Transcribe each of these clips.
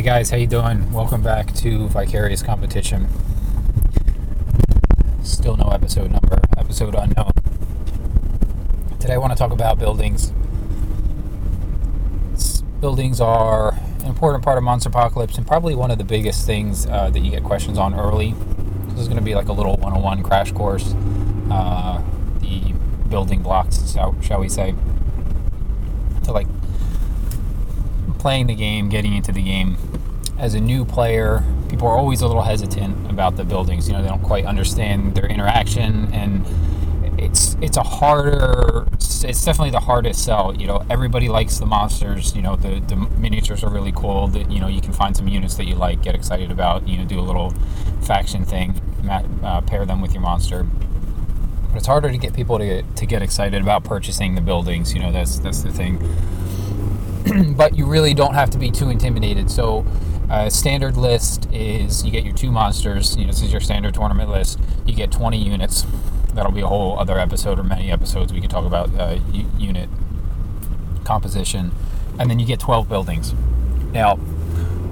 Hey guys, how you doing? Welcome back to Vicarious Competition. Still no episode number, episode unknown. Today I want to talk about buildings. Buildings are an important part of Monsterpocalypse and probably one of the biggest things uh, that you get questions on early. This is going to be like a little 101 crash course. Uh, the building blocks, shall we say. To like playing the game, getting into the game. As a new player, people are always a little hesitant about the buildings. You know, they don't quite understand their interaction, and it's it's a harder. It's definitely the hardest sell. You know, everybody likes the monsters. You know, the the miniatures are really cool. That you know, you can find some units that you like, get excited about. You know, do a little faction thing, uh, pair them with your monster. But it's harder to get people to to get excited about purchasing the buildings. You know, that's that's the thing. but you really don't have to be too intimidated. So, uh, standard list is you get your two monsters. You know, this is your standard tournament list. You get 20 units. That'll be a whole other episode or many episodes. We can talk about uh, unit composition, and then you get 12 buildings. Now,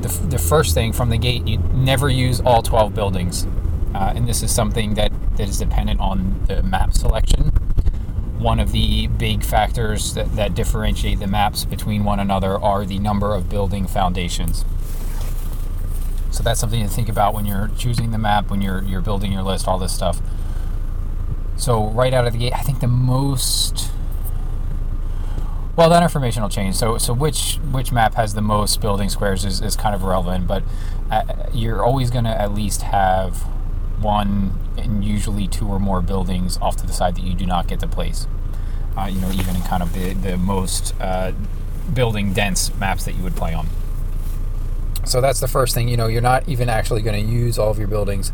the, the first thing from the gate, you never use all 12 buildings, uh, and this is something that, that is dependent on the map selection one of the big factors that, that differentiate the maps between one another are the number of building foundations. So that's something to think about when you're choosing the map, when you're you're building your list, all this stuff. So right out of the gate, I think the most well that information will change. So so which which map has the most building squares is, is kind of relevant, but uh, you're always going to at least have one and usually two or more buildings off to the side that you do not get to place. Uh, you know, even in kind of the, the most uh, building dense maps that you would play on. So that's the first thing. You know, you're not even actually going to use all of your buildings.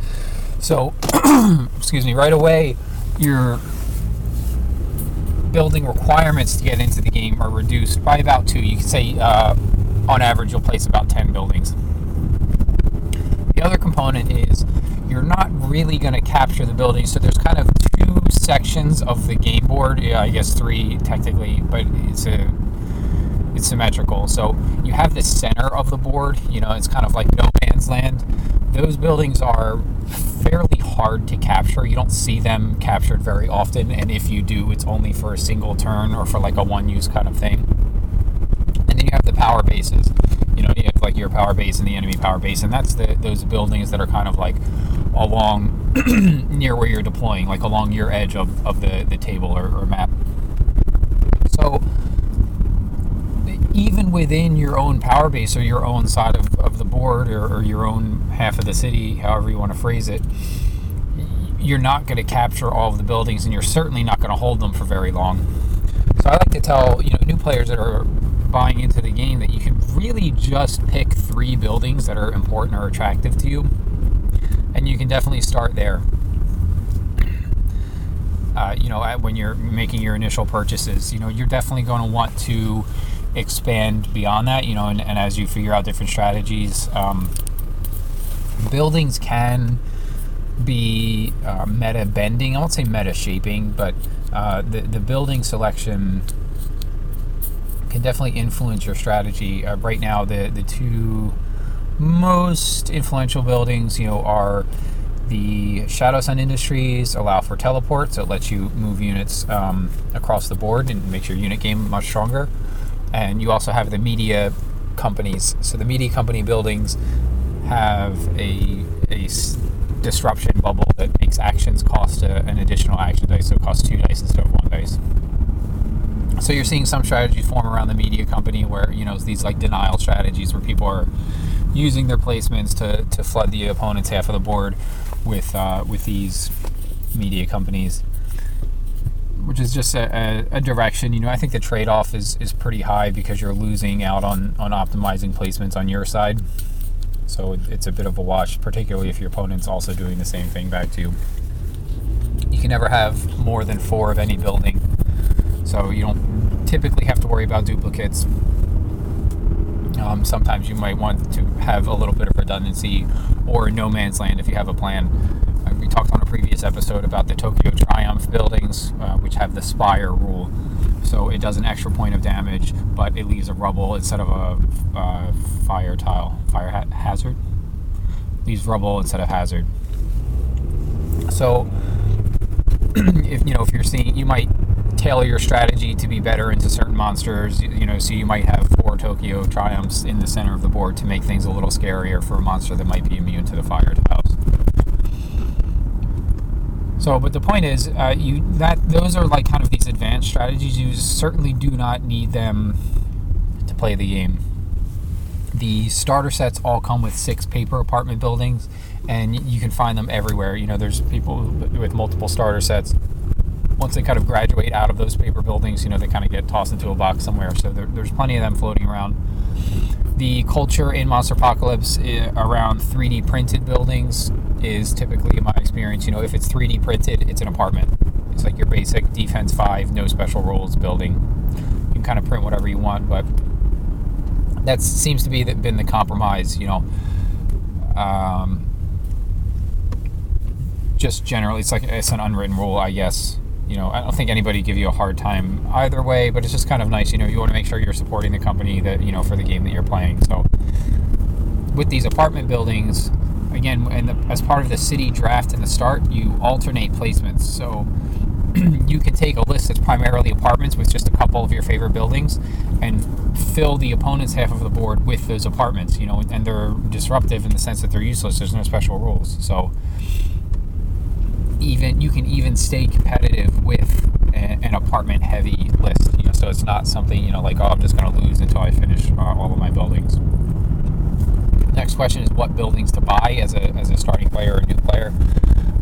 So, excuse me, right away, your building requirements to get into the game are reduced by about two. You can say, uh, on average, you'll place about 10 buildings. The other component is you're not really going to capture the building. So there's kind of two sections of the game board. Yeah, I guess three technically, but it's a it's symmetrical. So you have the center of the board. You know, it's kind of like no man's land. Those buildings are fairly hard to capture. You don't see them captured very often, and if you do, it's only for a single turn or for like a one-use kind of thing. And then you have the power bases. You know, you have like your power base and the enemy power base, and that's the those buildings that are kind of like along near where you're deploying, like along your edge of, of the, the table or, or map. So even within your own power base or your own side of, of the board or, or your own half of the city, however you want to phrase it, you're not going to capture all of the buildings and you're certainly not going to hold them for very long. So I like to tell you know new players that are buying into the game that you can really just pick three buildings that are important or attractive to you and you can definitely start there. Uh, you know, when you're making your initial purchases, you know, you're definitely going to want to expand beyond that, you know, and, and as you figure out different strategies, um, buildings can be uh, meta bending. I won't say meta shaping, but uh, the, the building selection can definitely influence your strategy. Uh, right now, the, the two most influential buildings, you know, are the Shadowsun Industries allow for teleport, so it lets you move units um, across the board and makes your unit game much stronger. And you also have the media companies. So the media company buildings have a, a disruption bubble that makes actions cost a, an additional action dice, so it costs two dice instead of one dice. So you're seeing some strategies form around the media company where you know these like denial strategies where people are using their placements to, to flood the opponent's half of the board with uh, with these media companies, which is just a, a, a direction. You know, I think the trade off is is pretty high because you're losing out on on optimizing placements on your side. So it's a bit of a wash, particularly if your opponent's also doing the same thing back to you. You can never have more than four of any building, so you don't typically have to worry about duplicates. Um, sometimes you might want to have a little bit of redundancy or no man's land if you have a plan. Uh, we talked on a previous episode about the Tokyo Triumph buildings, uh, which have the spire rule. So it does an extra point of damage, but it leaves a rubble instead of a uh, fire tile, fire ha- hazard. Leaves rubble instead of hazard. So if you know if you're seeing, you might tailor your strategy to be better into certain monsters. You know, so you might have four Tokyo Triumphs in the center of the board to make things a little scarier for a monster that might be immune to the fire tiles. So, but the point is, uh, you that those are like kind of these advanced strategies. You certainly do not need them to play the game. The starter sets all come with six paper apartment buildings, and you can find them everywhere. You know, there's people with multiple starter sets. Once they kind of graduate out of those paper buildings, you know, they kind of get tossed into a box somewhere. So there, there's plenty of them floating around. The culture in Monsterpocalypse around 3D printed buildings is typically, in my experience, you know, if it's 3D printed, it's an apartment. It's like your basic defense five, no special rules building. You can kind of print whatever you want, but that seems to be the, been the compromise. You know, um, just generally, it's like it's an unwritten rule, I guess. You know, I don't think anybody give you a hard time either way, but it's just kind of nice. You know, you want to make sure you're supporting the company that you know for the game that you're playing. So, with these apartment buildings, again, and as part of the city draft in the start, you alternate placements. So you can take a list that's primarily apartments with just a couple of your favorite buildings and fill the opponent's half of the board with those apartments, you know, and they're disruptive in the sense that they're useless. There's no special rules. So even you can even stay competitive with a, an apartment heavy list, you know, so it's not something, you know, like, oh, I'm just going to lose until I finish all of my buildings. Next question is what buildings to buy as a, as a starting player or a new player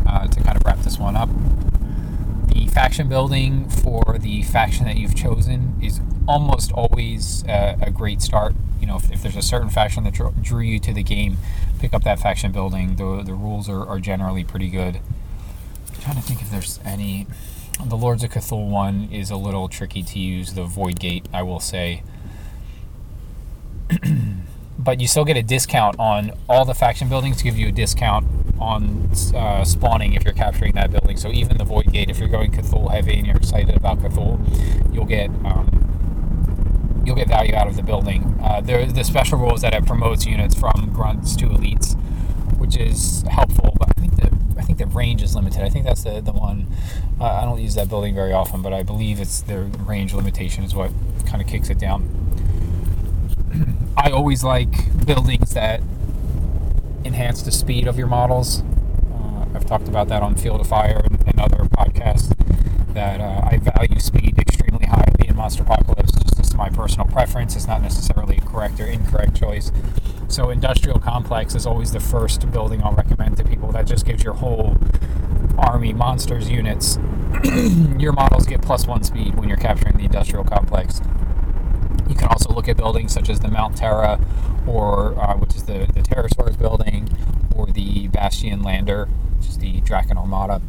uh, to kind of wrap this one up. The faction building for the faction that you've chosen is almost always a, a great start. You know, if, if, there's a certain faction that drew you to the game, pick up that faction building. The, the rules are, are generally pretty good. I'm trying to think if there's any. The Lords of Cthulhu one is a little tricky to use. The Void Gate, I will say. but you still get a discount on all the faction buildings. To give you a discount on uh, spawning if you're capturing that building. So even the Void Gate, if you're going Cthulhu heavy and you're excited about Cthulhu, you'll get um, you'll get value out of the building. Uh, there, the special rule is that it promotes units from grunts to elites, which is helpful. But I think the I think the range is limited. I think that's the the one. Uh, I don't use that building very often, but I believe it's the range limitation is what kind of kicks it down. I always like buildings that enhance the speed of your models. Uh, I've talked about that on Field of Fire and, and other podcasts. That uh, I value speed extremely highly in Monsterpocalypse. Just this is my personal preference. It's not necessarily a correct or incorrect choice. So industrial complex is always the first building I'll recommend to people. That just gives your whole army monsters units. your models get plus one speed when you're capturing the industrial complex. Also look at buildings such as the Mount Terra, or uh, which is the the Terrasaurs building, or the Bastion Lander, which is the Draken Armada.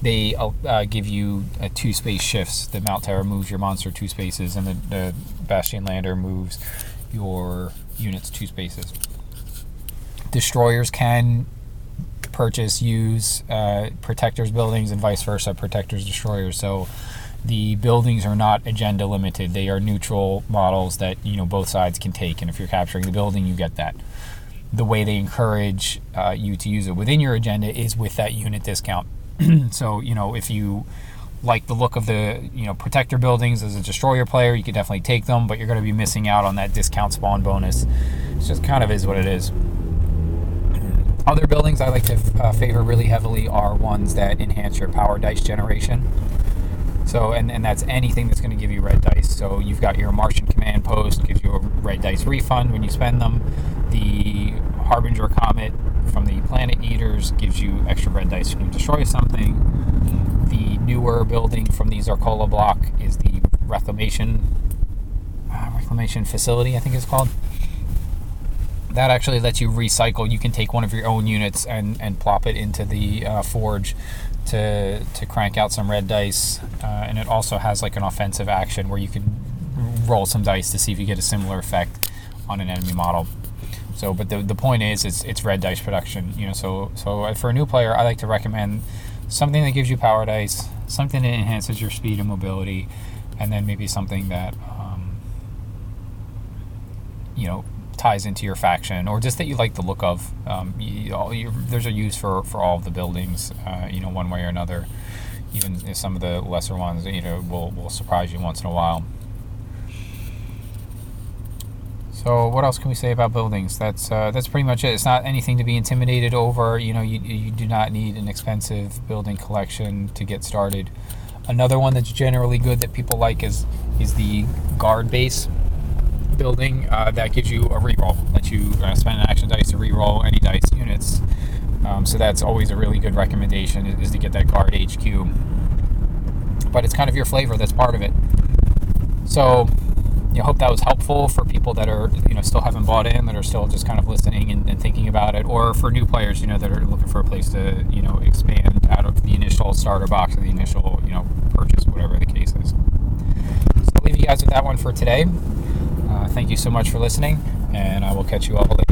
They uh, give you uh, two space shifts. The Mount Terra moves your monster two spaces, and the, the Bastion Lander moves your units two spaces. Destroyers can purchase, use uh, protectors buildings, and vice versa. Protectors, destroyers. So the buildings are not agenda limited. They are neutral models that you know both sides can take, and if you're capturing the building, you get that. The way they encourage uh, you to use it within your agenda is with that unit discount. so you know if you like the look of the you know protector buildings as a destroyer player, you could definitely take them, but you're going to be missing out on that discount spawn bonus. It just kind of is what it is. Other buildings I like to uh, favor really heavily are ones that enhance your power dice generation. So, and, and that's anything that's going to give you red dice. So, you've got your Martian command post, gives you a red dice refund when you spend them. The Harbinger Comet from the Planet Eaters gives you extra red dice when you destroy something. The newer building from the Zarcola block is the Reclamation uh, Reclamation Facility, I think it's called. That actually lets you recycle. You can take one of your own units and, and plop it into the uh, forge to to crank out some red dice, uh, and it also has like an offensive action where you can roll some dice to see if you get a similar effect on an enemy model. So, but the, the point is, it's it's red dice production. You know, so so for a new player, I like to recommend something that gives you power dice, something that enhances your speed and mobility, and then maybe something that um, you know ties into your faction or just that you like the look of. Um, you, there's a use for, for all of the buildings, uh, you know, one way or another. Even some of the lesser ones, you know, will, will surprise you once in a while. So what else can we say about buildings? That's uh, that's pretty much it. It's not anything to be intimidated over. You know, you, you do not need an expensive building collection to get started. Another one that's generally good that people like is is the guard base building uh, that gives you a reroll. Lets you uh, spend an action dice to reroll any dice units. Um, so that's always a really good recommendation is, is to get that guard HQ. But it's kind of your flavor that's part of it. So you know, hope that was helpful for people that are you know still haven't bought in, that are still just kind of listening and, and, thinking about it, or for new players, you know, that are looking for a place to you know expand out of the initial starter box or the initial you know purchase, whatever the case is. So I'll leave you guys with that one for today. Uh, thank you so much for listening, and I will catch you all later.